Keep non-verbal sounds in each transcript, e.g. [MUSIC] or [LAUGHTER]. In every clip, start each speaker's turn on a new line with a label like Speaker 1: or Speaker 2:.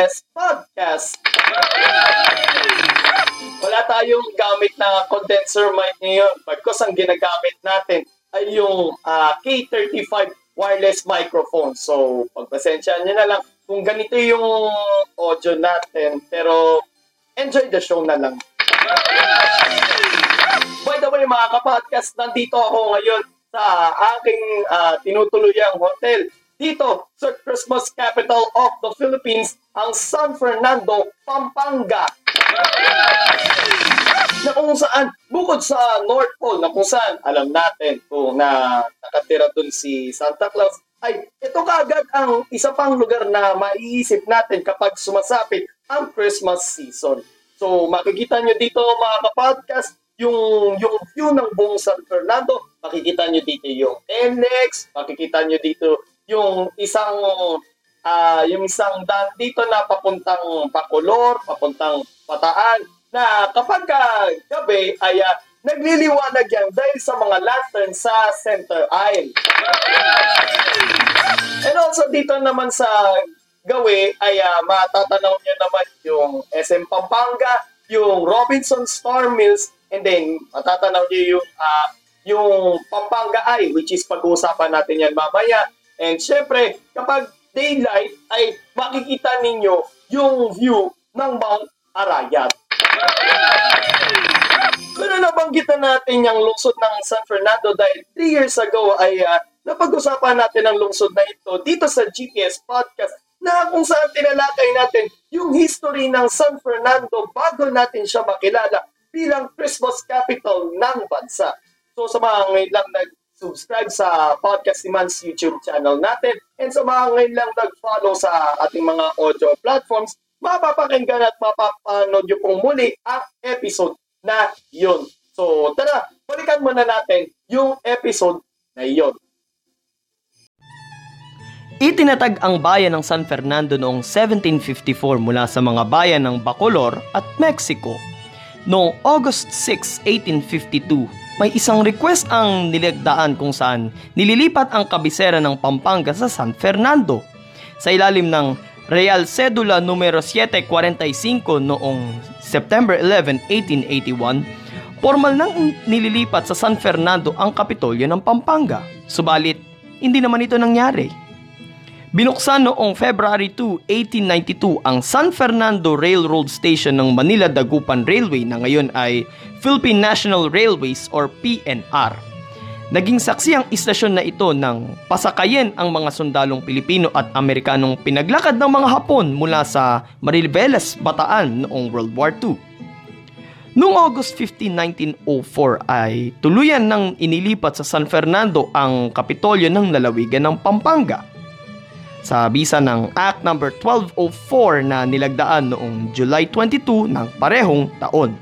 Speaker 1: GPS Podcast. Wala tayong gamit na condenser mic ngayon. Pagkos ang ginagamit natin ay yung ah, K35 wireless microphone. So, pagpasensya nyo na lang kung ganito yung audio natin. Pero, enjoy the show na lang. By the way, mga kapodcast, nandito ako ngayon sa aking ah, tinutuluyang hotel. Dito sa Christmas capital of the Philippines, ang San Fernando, Pampanga. Na kung saan, bukod sa North Pole, na kung saan, alam natin kung na nakatira dun si Santa Claus, ay ito kaagad ang isa pang lugar na maiisip natin kapag sumasapit ang Christmas season. So makikita nyo dito mga kapodcast, yung yung view ng buong San Fernando, makikita nyo dito yung NX, makikita nyo dito yung isang ah yung isang daan dito na papuntang Bacolor, papuntang Pataan, na kapag ka gabi ay ah, nagliliwanag yan dahil sa mga lantern sa center aisle. And also dito naman sa gawi ay ah, matatanaw nyo naman yung SM Pampanga, yung Robinson Star Mills, and then matatanaw nyo yung ah, yung Pampanga Eye, which is pag-uusapan natin yan mamaya. And syempre, kapag daylight ay makikita ninyo yung view ng Mount Arayat. Pero nabanggitan natin yung lungsod ng San Fernando dahil 3 years ago ay ah, napag-usapan natin ang lungsod na ito dito sa GPS Podcast na kung saan tinalakay natin yung history ng San Fernando bago natin siya makilala bilang Christmas capital ng bansa. So sa mga ngayon lang nag-subscribe sa Podcast ni Mans YouTube channel natin and sa mga ngayon lang nag-follow sa ating mga audio platforms, mapapakinggan at mapapanood nyo pong muli ang episode na yun. So tara, balikan muna natin yung episode na yun.
Speaker 2: Itinatag ang bayan ng San Fernando noong 1754 mula sa mga bayan ng Bacolor at Mexico. Noong August 6, 1852, may isang request ang nilagdaan kung saan nililipat ang kabisera ng Pampanga sa San Fernando. Sa ilalim ng Real Cedula numero 745 noong September 11, 1881, formal nang nililipat sa San Fernando ang Kapitolyo ng Pampanga. Subalit, hindi naman ito nangyari. Binuksan noong February 2, 1892 ang San Fernando Railroad Station ng Manila Dagupan Railway na ngayon ay Philippine National Railways or PNR. Naging saksi ang istasyon na ito ng pasakayin ang mga sundalong Pilipino at Amerikanong pinaglakad ng mga Hapon mula sa Mariveles, Bataan noong World War II. Noong August 15, 1904 ay tuluyan nang inilipat sa San Fernando ang Kapitolyo ng lalawigan ng Pampanga sa bisa ng Act No. 1204 na nilagdaan noong July 22 ng parehong taon.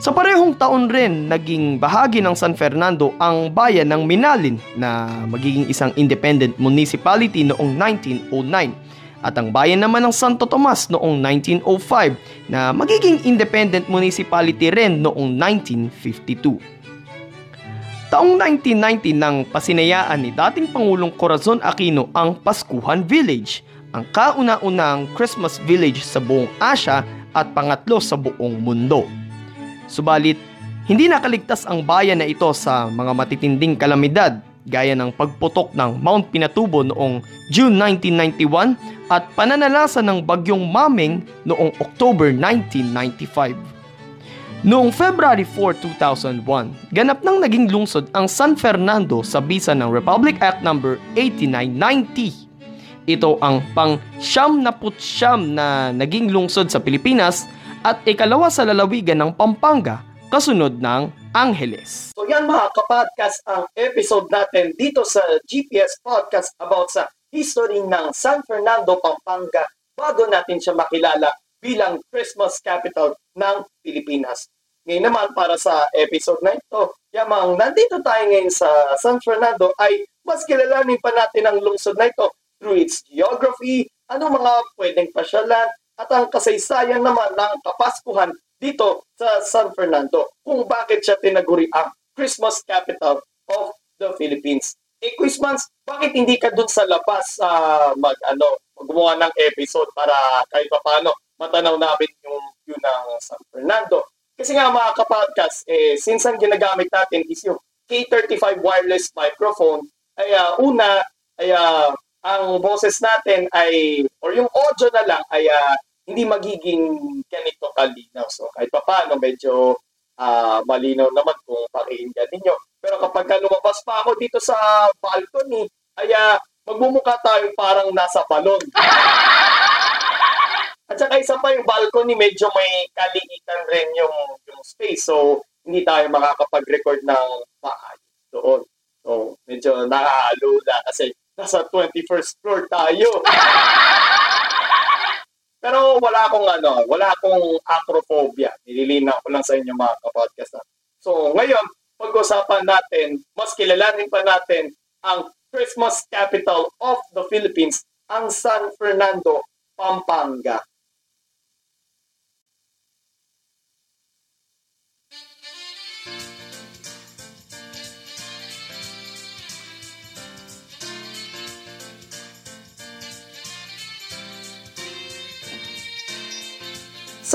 Speaker 2: Sa parehong taon rin, naging bahagi ng San Fernando ang bayan ng Minalin na magiging isang independent municipality noong 1909 at ang bayan naman ng Santo Tomas noong 1905 na magiging independent municipality rin noong 1952. Taong 1990 nang pasinayaan ni dating Pangulong Corazon Aquino ang Paskuhan Village, ang kauna-unang Christmas village sa buong Asya at pangatlo sa buong mundo. Subalit, hindi nakaligtas ang bayan na ito sa mga matitinding kalamidad gaya ng pagputok ng Mount Pinatubo noong June 1991 at pananalasa ng bagyong Maming noong October 1995. Noong February 4, 2001, ganap nang naging lungsod ang San Fernando sa bisa ng Republic Act No. 8990. Ito ang pang siyam na putsyam na naging lungsod sa Pilipinas at ikalawa sa lalawigan ng Pampanga, kasunod ng Angeles.
Speaker 1: So yan mga kapodcast ang episode natin dito sa GPS Podcast about sa history ng San Fernando, Pampanga bago natin siya makilala bilang Christmas capital ng Pilipinas. Ngayon naman para sa episode na ito, yamang nandito tayo ngayon sa San Fernando ay mas kilalanin pa natin ang lungsod na ito through its geography, ano mga pwedeng pasyalan, at ang kasaysayan naman ng Kapaskuhan dito sa San Fernando kung bakit siya tinaguri ang Christmas capital of the Philippines. Eh, Christmas, bakit hindi ka dun sa labas uh, mag, ano, gumawa ng episode para kahit pa paano matanaw namin yung view ng San Fernando. Kasi nga mga kapodcast, eh, since ang ginagamit natin is yung K35 wireless microphone, ay uh, una, ay uh, ang boses natin ay, or yung audio na lang ay uh, hindi magiging ganito kalinaw. So kahit pa paano, medyo uh, malinaw naman kung pakinggan ninyo. Pero kapag ka lumabas pa ako dito sa balcony, ay uh, magmumukha tayo parang nasa balon. [LAUGHS] At saka isa pa yung balcony, medyo may kaliitan rin yung, yung space. So, hindi tayo makakapag-record ng maayos doon. So, medyo nakaalula kasi nasa 21st floor tayo. [LAUGHS] Pero wala akong ano, wala akong acrophobia. Nililinaw ko lang sa inyo mga kapodcast. So ngayon, pag-usapan natin, mas kilalanin pa natin ang Christmas capital of the Philippines, ang San Fernando, Pampanga.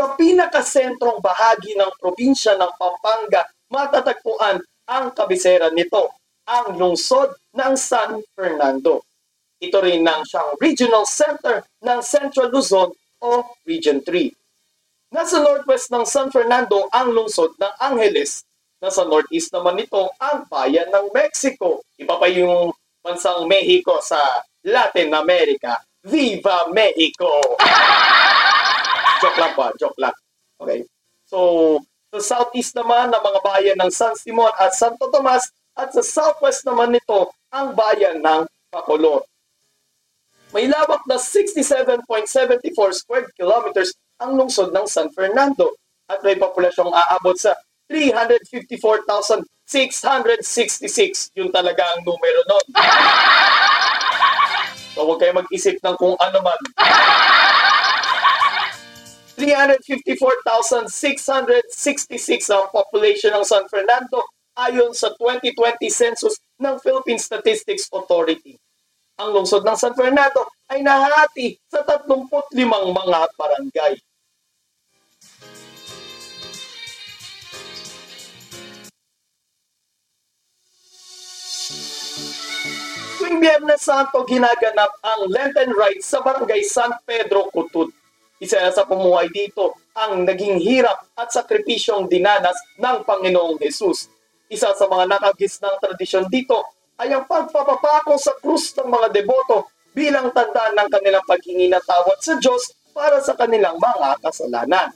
Speaker 1: Sa pinakasentrong bahagi ng probinsya ng Pampanga, matatagpuan ang kabisera nito, ang lungsod ng San Fernando. Ito rin ang siyang regional center ng Central Luzon o Region 3. Nasa northwest ng San Fernando ang lungsod ng Angeles. Nasa northeast naman nito ang bayan ng Mexico. Iba pa yung bansang Mexico sa Latin America. Viva Mexico! [LAUGHS] joke lang po, joke lang. Okay. So, sa southeast naman ng mga bayan ng San Simon at Santo Tomas at sa southwest naman nito ang bayan ng Bacolod. May lawak na 67.74 square kilometers ang lungsod ng San Fernando at may populasyong aabot sa 354,666. Yun talaga ang numero nun. [LAUGHS] So huwag kayo mag-isip ng kung ano man. 354,666 ang population ng San Fernando ayon sa 2020 census ng Philippine Statistics Authority. Ang lungsod ng San Fernando ay nahati sa 35 mga barangay. Tuwing Biyernes Santo ginaganap ang Lenten Rite sa Barangay San Pedro, Cutut. Isa sa pumuhay dito ang naging hirap at sakripisyong dinanas ng Panginoong Yesus. Isa sa mga nakagis ng tradisyon dito ay ang pagpapapako sa krus ng mga deboto bilang tanda ng kanilang paghingi ng tawad sa Diyos para sa kanilang mga kasalanan.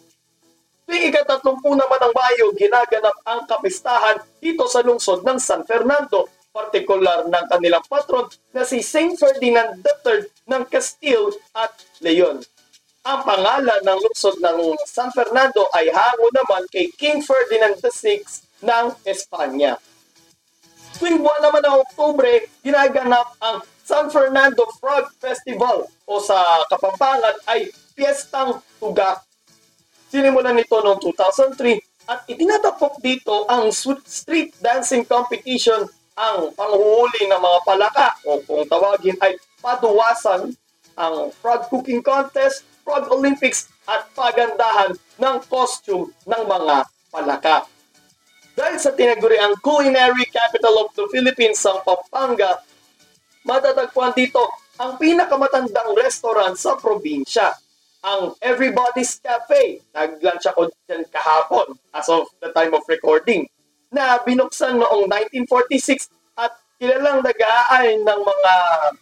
Speaker 1: Tuwing ikatatlumpung naman ng Mayo, ginaganap ang kapistahan dito sa lungsod ng San Fernando, partikular ng kanilang patron na si Saint Ferdinand III ng Castile at Leon. Ang pangalan ng lungsod ng San Fernando ay hango naman kay King Ferdinand VI ng Espanya. Tuwing buwan naman ng Oktubre, ginaganap ang San Fernando Frog Festival o sa Kapampangan ay Piestang Tugak. Sinimulan nito noong 2003 at itinatapok dito ang street dancing competition ang panghuhuli ng mga palaka o kung tawagin ay paduwasan ang frog cooking contest Frog Olympics at pagandahan ng costume ng mga palaka. Dahil sa tinaguri ang culinary capital of the Philippines ang Pampanga, matatagpuan dito ang pinakamatandang restaurant sa probinsya. ang Everybody's Cafe. Nag-lunch ako dyan kahapon as of the time of recording na binuksan noong 1946 at kilalang nag-aaay ng mga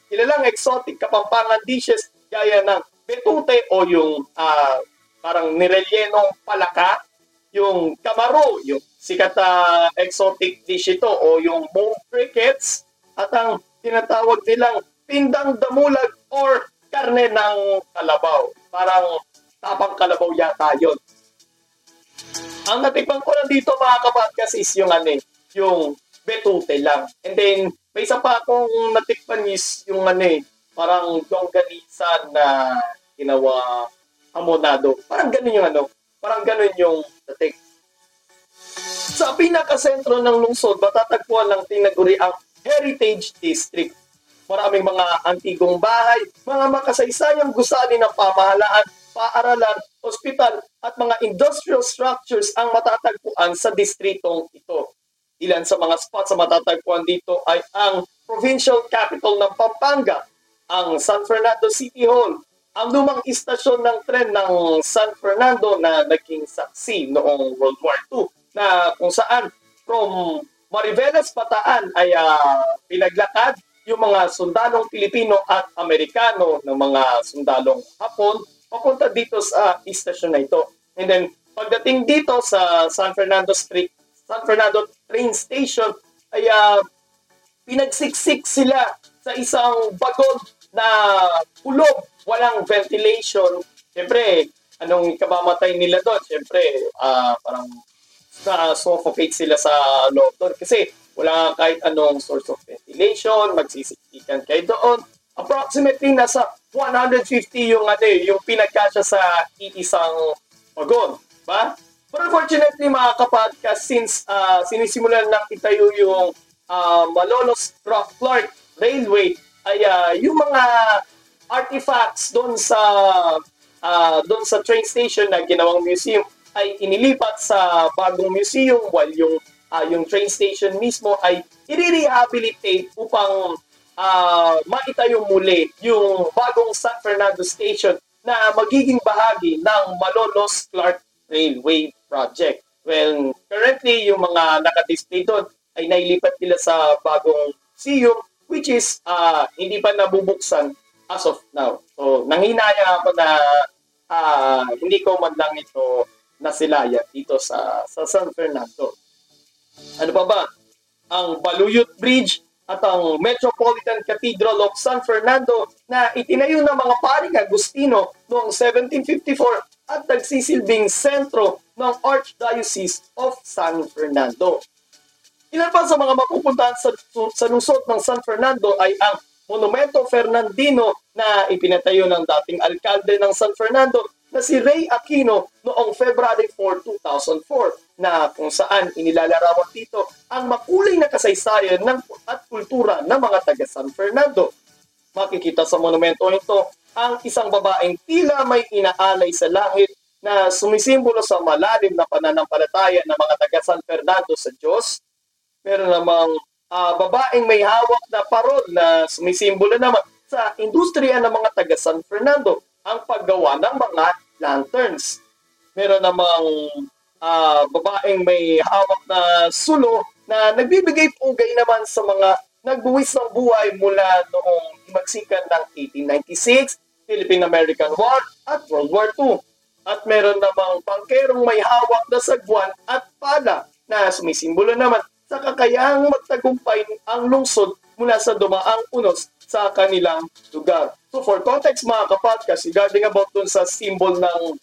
Speaker 1: kilalang exotic kapampangan dishes gaya ng betute o yung uh, parang nirelyenong palaka, yung kamaro, yung sikat na exotic dish ito o yung moon crickets at ang tinatawag nilang pindang damulag or karne ng kalabaw. Parang tapang kalabaw yata yun. Ang natikman ko lang dito mga kapatkas is yung ano eh, yung betute lang. And then, may isa pa akong natikman is yung ano eh, parang longganisa na ginawa amonado. Parang ganun yung ano, parang ganun yung dating. Sa pinakasentro ng lungsod, matatagpuan ng tinaguri ang Heritage District maraming mga antigong bahay, mga makasaysayang gusali ng pamahalaan, paaralan, ospital at mga industrial structures ang matatagpuan sa distritong ito. Ilan sa mga spots sa matatagpuan dito ay ang provincial capital ng Pampanga, ang San Fernando City Hall, ang lumang istasyon ng tren ng San Fernando na naging saksi noong World War II na kung saan from Mariveles Pataan ay uh, pinaglakad yung mga sundalong Pilipino at Amerikano ng mga sundalong Hapon papunta dito sa istasyon na ito. And then pagdating dito sa San Fernando Street, San Fernando train station ay uh, pinagsiksik sila sa isang bagon na kulob, walang ventilation. Siyempre, anong ikabamatay nila doon? Siyempre, uh, parang na-suffocate sila sa loob doon. Kasi wala kahit anong source of ventilation, magsisiksikan kayo doon. Approximately nasa 150 yung ano eh, yung pinagkasya sa iisang wagon, ba? But unfortunately mga kapodcast, since uh, sinisimulan na itayo yung uh, Malolos Clark Railway, ay uh, yung mga artifacts doon sa uh, doon sa train station na ginawang museum ay inilipat sa bagong museum while yung uh, yung train station mismo ay i-rehabilitate upang uh, maitayo muli yung bagong San Fernando Station na magiging bahagi ng Malolos Clark Railway Project. Well, currently, yung mga nakadisplay doon ay nailipat nila sa bagong museum which is uh, hindi pa nabubuksan as of now. So, nanghinaya ako na uh, hindi ko man lang ito nasilaya dito sa, sa San Fernando. Ano pa ba? Ang Baluyot Bridge at ang Metropolitan Cathedral of San Fernando na itinayo ng mga paring Agustino noong 1754 at nagsisilbing sentro ng Archdiocese of San Fernando. Ilan pa sa mga mapupuntahan sa, sa lungsod ng San Fernando ay ang Monumento Fernandino na ipinatayo ng dating alkalde ng San Fernando na si Ray Aquino noong February 4, 2004 na kung saan inilalarawan dito ang makulay na kasaysayan ng at kultura ng mga taga San Fernando. Makikita sa monumento ito ang isang babaeng tila may inaalay sa langit na sumisimbolo sa malalim na pananampalataya ng mga taga San Fernando sa Diyos. Meron namang uh, babaeng may hawak na parol na sumisimbolo naman sa industriya ng mga taga San Fernando ang paggawa ng mga lanterns. Meron namang uh, babaeng may hawak na sulo na nagbibigay pugay naman sa mga nagbuwis ng buhay mula noong magsikan ng 1896, Philippine-American War at World War II. At meron namang pangkerong may hawak na sagwan at pala na sumisimbolo naman sa kakayahang magtagumpay ang lungsod mula sa dumaang unos sa kanilang lugar. So for context mga kapatkas, regarding about dun sa symbol ng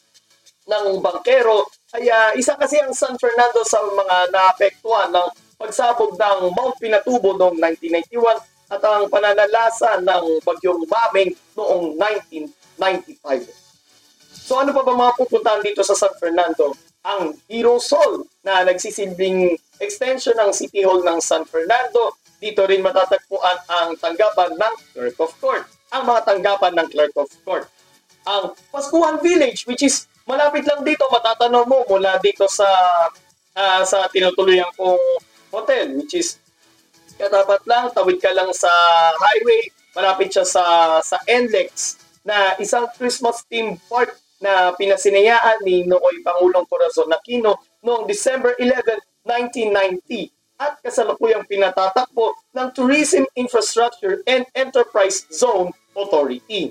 Speaker 1: ng bankero, ay uh, isa kasi ang San Fernando sa mga naapektuhan ng pagsabog ng Mount Pinatubo noong 1991 at ang pananalasa ng bagyong Maming noong 1995. So ano pa ba mga pupuntahan dito sa San Fernando? Ang Hero Sol na nagsisilbing extension ng City Hall ng San Fernando dito rin matatagpuan ang tanggapan ng Clerk of Court. Ang mga tanggapan ng Clerk of Court. Ang Paskuhan Village, which is malapit lang dito, matatanong mo mula dito sa uh, sa tinutuluyan kong hotel, which is katapat lang, tawid ka lang sa highway, malapit siya sa sa NLEX na isang Christmas theme park na pinasinayaan ni Nooy Pangulong Corazon Aquino noong December 11, 1990 at kasalukuyang pinatatakbo ng Tourism Infrastructure and Enterprise Zone Authority.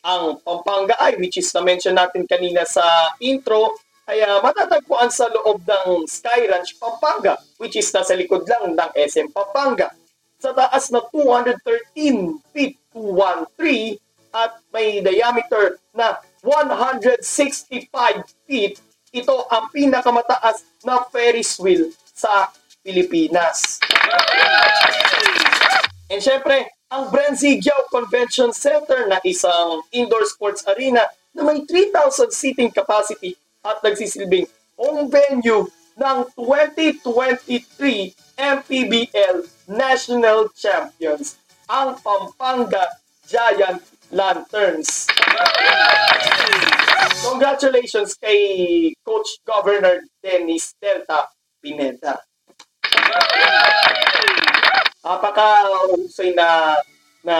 Speaker 1: Ang Pampanga ay, which is na-mention natin kanina sa intro, ay uh, matatagpuan sa loob ng Sky Ranch Pampanga, which is nasa likod lang ng SM Pampanga. Sa taas na 213 feet 213 at may diameter na 165 feet. Ito ang pinakamataas na Ferris wheel sa Pilipinas. And syempre, ang Brenzigao Convention Center na isang indoor sports arena na may 3,000 seating capacity at nagsisilbing home venue ng 2023 MPBL National Champions, ang Pampanga Giant Lanterns. Congratulations kay Coach Governor Dennis Delta Pineda. Napaka-husay na na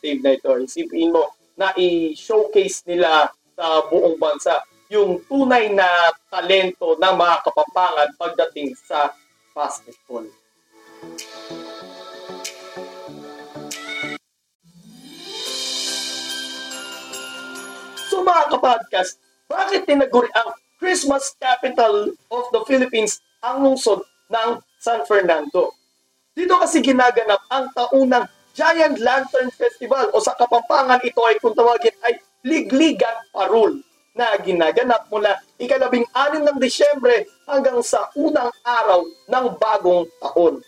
Speaker 1: team na ito. Isipin mo na i-showcase nila sa buong bansa yung tunay na talento ng mga kapampangan pagdating sa basketball. So mga kapodcast, bakit tinaguri ang Christmas capital of the Philippines ang lungsod ng San Fernando? Dito kasi ginaganap ang taunang Giant Lantern Festival o sa Kapampangan ito ay kung tawagin ay Ligligan Parul na ginaganap mula ikalabing anim ng Disyembre hanggang sa unang araw ng bagong taon.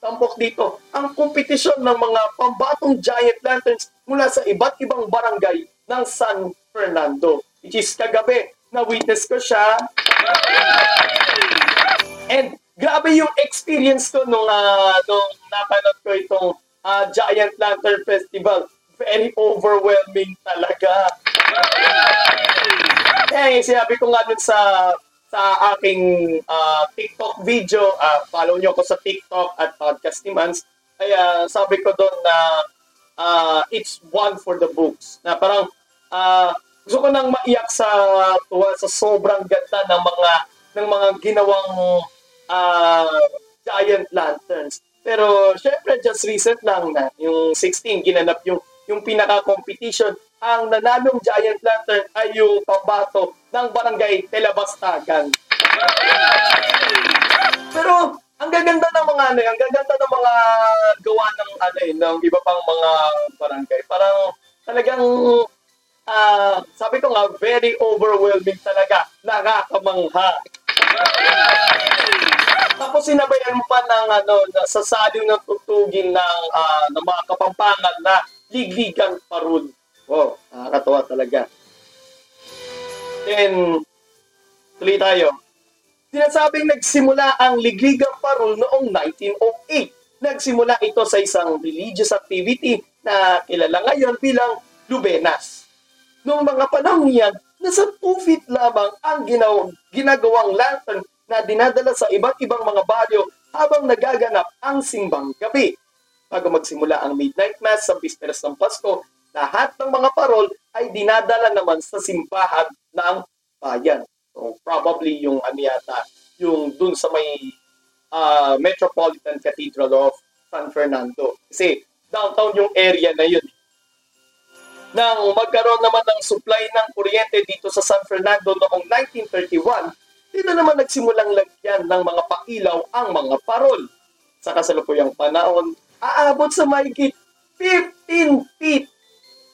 Speaker 1: Tampok dito ang kompetisyon ng mga pambatong giant lanterns mula sa iba't ibang barangay ng San Fernando. Which is kagabi, na-witness ko siya. And grabe yung experience ko nung, uh, nung napanood ko itong uh, Giant Lantern Festival. Very overwhelming talaga. Eh, sinabi ko nga dun sa sa aking uh, TikTok video, uh, follow nyo ako sa TikTok at Podcast ni Mans, ay uh, sabi ko doon na uh, it's one for the books. Na parang uh, gusto ko nang maiyak sa tuwa sa sobrang ganda ng mga ng mga ginawang uh, giant lanterns. Pero syempre just recent lang na yung 16 ginanap yung yung pinaka-competition ang nanalong giant lantern ay yung pambato ng barangay Telabastagan. Pero ang gaganda ng mga ano, ang gaganda ng mga gawa ng ano eh, ng iba pang mga barangay. Parang talagang uh, sabi ko nga very overwhelming talaga. Nakakamangha. Tapos sinabayan mo pa ng ano, sa saliw ng tutugin ng, uh, ng mga kapampangan na ligligang parun. Wow, nakakatawa talaga. Then, tuloy tayo. Sinasabing nagsimula ang Ligligang Parol noong 1908. Nagsimula ito sa isang religious activity na kilala ngayon bilang Lubenas. Noong mga panahon yan, nasa 2 feet lamang ang ginaw, ginagawang lantern na dinadala sa iba't ibang mga baryo habang nagaganap ang simbang gabi. Bago magsimula ang midnight mass sa bisperas ng Pasko, lahat ng mga parol ay dinadala naman sa simbahan ng bayan. So probably yung ano yata, yung dun sa may uh, Metropolitan Cathedral of San Fernando. Kasi downtown yung area na yun. Nang magkaroon naman ng supply ng kuryente dito sa San Fernando noong 1931, dito naman nagsimulang lagyan ng mga pailaw ang mga parol. Sa kasalukuyang panahon, aabot sa mahigit 15 feet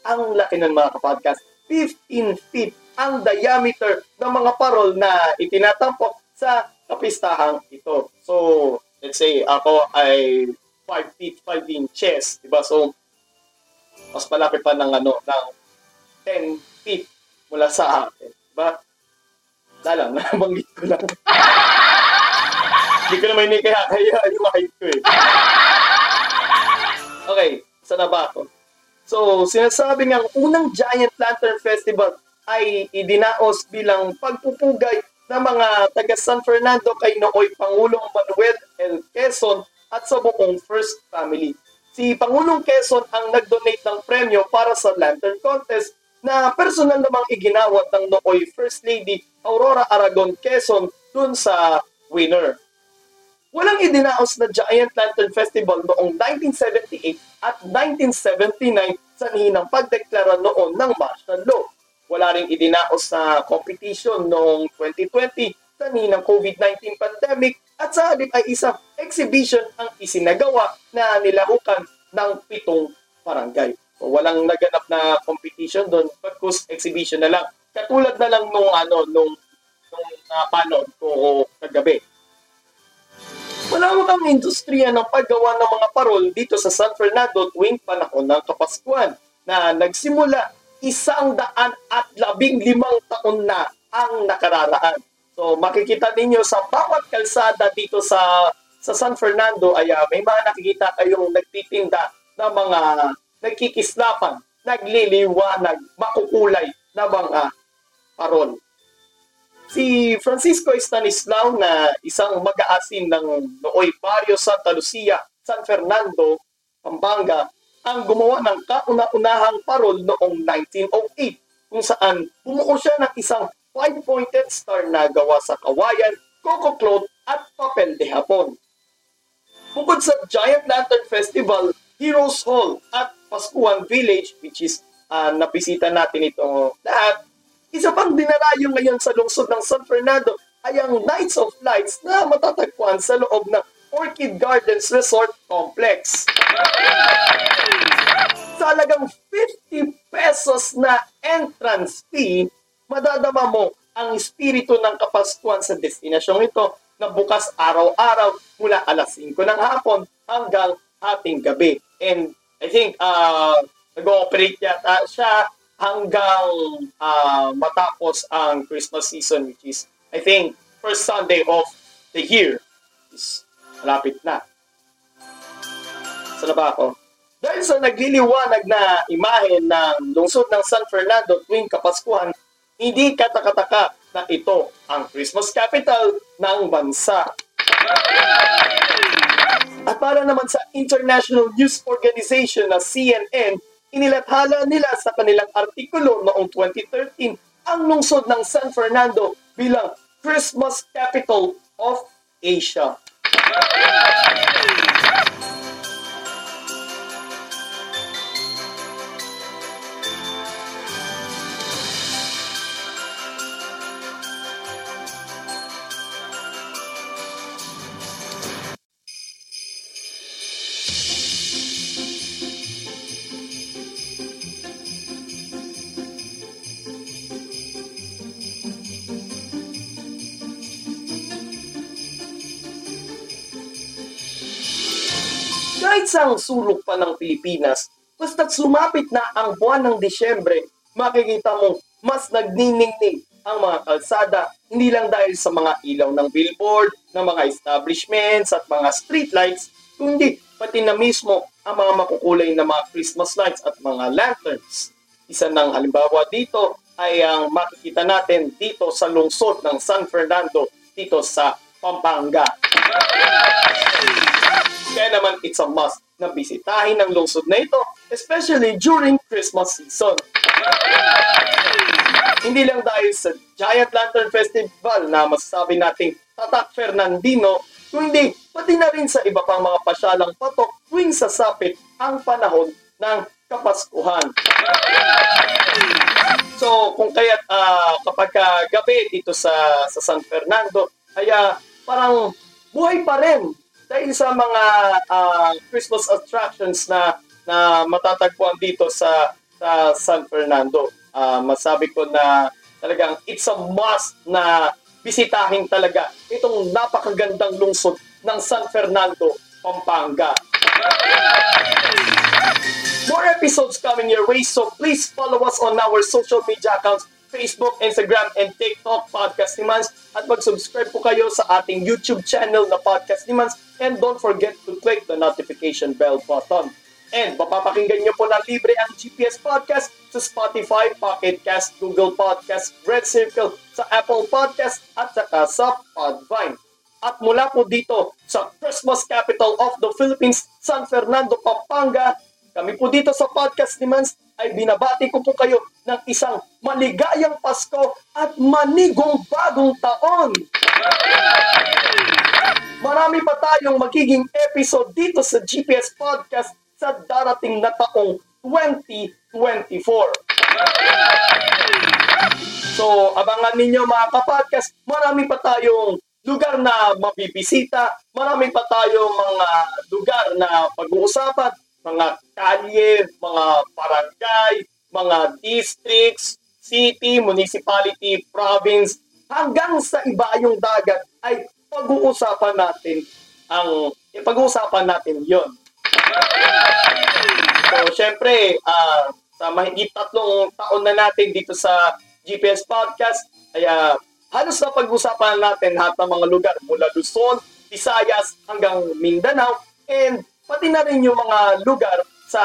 Speaker 1: ang laki ng mga kapodcast. 15 feet ang diameter ng mga parol na itinatampok sa kapistahang ito. So, let's say ako ay 5 feet 5 inches, di ba? So, mas malaki pa ng ano, ng 10 feet mula sa akin. Di ba? Wala lang, [LAUGHS] nabanggit ko lang. Hindi ko naman hindi kaya kaya yung height ko eh. Okay, saan na ba ako? So, sinasabi nga, unang Giant Lantern Festival ay idinaos bilang pagpupugay ng mga taga San Fernando kay nooy Pangulong Manuel L. Quezon at sa buong First Family. Si Pangulong Quezon ang nag-donate ng premyo para sa Lantern Contest na personal namang iginawat ng nooy First Lady Aurora Aragon Quezon dun sa winner. Walang idinaos na Giant Lantern Festival noong 1978 at 1979 sa ng pagdeklara noon ng martial law. Wala ring idinaos na competition noong 2020 sa ng COVID-19 pandemic at sa halip ay isang exhibition ang isinagawa na nilahukan ng pitong barangay. So, walang naganap na competition doon, pagkus exhibition na lang. Katulad na lang nung ano nung nung napanood ko kagabi. Wala mo kang industriya ng paggawa ng mga parol dito sa San Fernando tuwing panahon ng Kapaskuhan na nagsimula isang daan at labing limang taon na ang nakararaan. So makikita ninyo sa bawat kalsada dito sa sa San Fernando ay uh, may mga nakikita kayong nagtitinda ng mga nagkikislapan, nagliliwanag, makukulay na mga parol. Si Francisco Stanislao na isang mag-aasin ng Nooy Barrio Santa Lucia, San Fernando, Pampanga, ang gumawa ng kauna-unahang parol noong 1908 kung saan bumuo siya ng isang five-pointed star na gawa sa kawayan, coco cloth at papel de hapon. Bukod sa Giant Lantern Festival, Heroes Hall at Pascuan Village, which is uh, napisita natin ito lahat, isa pang dinarayo ngayon sa lungsod ng San Fernando ay ang Nights of Lights na matatagpuan sa loob ng Orchid Gardens Resort Complex. Sa halagang 50 pesos na entrance fee, madadama mo ang espiritu ng Kapaskuhan sa destinasyong ito na bukas araw-araw mula alas 5 ng hapon hanggang ating gabi. And I think uh, nag-ooperate yata siya hanggang uh, matapos ang Christmas season which is I think first Sunday of the year is malapit na. Saan na ba ako? Dahil sa nagliliwanag na imahe ng lungsod ng San Fernando tuwing Kapaskuhan, hindi katakataka na ito ang Christmas capital ng bansa. At para naman sa International News Organization na CNN, inilathala nila sa kanilang artikulo noong 2013 ang lungsod ng San Fernando bilang Christmas capital of Asia. Kahit sa ang sulok pa ng Pilipinas, basta't sumapit na ang buwan ng Disyembre, makikita mo mas nagniningning ang mga kalsada, hindi lang dahil sa mga ilaw ng billboard, ng mga establishments at mga street lights, kundi pati na mismo ang mga makukulay na mga Christmas lights at mga lanterns. Isa ng halimbawa dito ay ang makikita natin dito sa lungsod ng San Fernando, dito sa Pampanga. Kaya naman it's a must na bisitahin ang lungsod na ito, especially during Christmas season. Hindi lang dahil sa Giant Lantern Festival na masasabi nating Tatak Fernandino, kundi pati na rin sa iba pang mga pasyalang patok tuwing sasapit ang panahon ng Kapaskuhan. So, kung kaya uh, kapag uh, gabi dito sa, sa San Fernando, kaya parang buhay pa rin dahil sa mga uh, Christmas attractions na na matatagpuan dito sa sa San Fernando. Uh, masabi ko na talagang it's a must na bisitahin talaga itong napakagandang lungsod ng San Fernando, Pampanga. More episodes coming your way, so please follow us on our social media accounts Facebook, Instagram, and TikTok Podcast ni Mans at mag-subscribe po kayo sa ating YouTube channel na Podcast ni Mans and don't forget to click the notification bell button. And mapapakinggan nyo po na libre ang GPS Podcast sa Spotify, Pocket Cast, Google Podcast, Red Circle, sa Apple Podcast at saka sa Podvine. At mula po dito sa Christmas capital of the Philippines, San Fernando, Pampanga, kami po dito sa Podcast ni Mans ay binabati ko po kayo ng isang maligayang Pasko at manigong bagong taon. Marami pa tayong magiging episode dito sa GPS Podcast sa darating na taong 2024. So, abangan ninyo mga kapodcast, marami pa tayong lugar na mabibisita, marami pa tayong mga lugar na pag-uusapan, mga kalye, mga barangay, mga districts, city, municipality, province, hanggang sa ibayong dagat ay pag-uusapan natin ang pag-uusapan natin 'yon. So, syempre, ah, sa mahigit tatlong taon na natin dito sa GPS Podcast, ay ah, halos na pag-usapan natin lahat ng mga lugar mula Luzon, Visayas hanggang Mindanao, and pati na rin yung mga lugar sa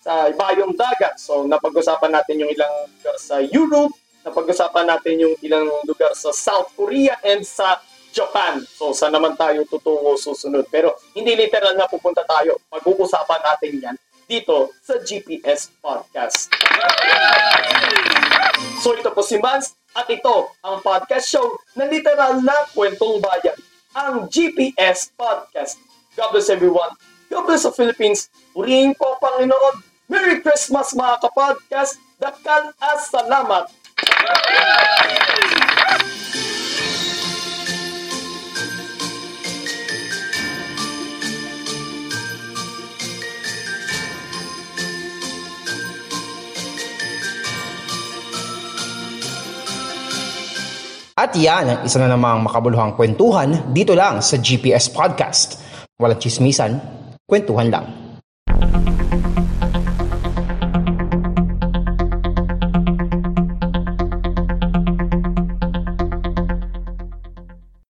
Speaker 1: sa ibayong dagat. So, napag-usapan natin yung ilang lugar sa Europe, napag-usapan natin yung ilang lugar sa South Korea and sa Japan. So, saan naman tayo tutungo susunod? Pero hindi literal na pupunta tayo. Pag-uusapan natin yan dito sa GPS Podcast. So, ito po si Mans at ito ang podcast show na literal na kwentong bayan, ang GPS Podcast. God bless everyone. God bless the Philippines. Purihin po, Panginoon. Merry Christmas mga kapodcast. Dakal as salamat.
Speaker 3: At yan ang isa na namang makabuluhang kwentuhan dito lang sa GPS Podcast. Walang chismisan, kwentuhan lang.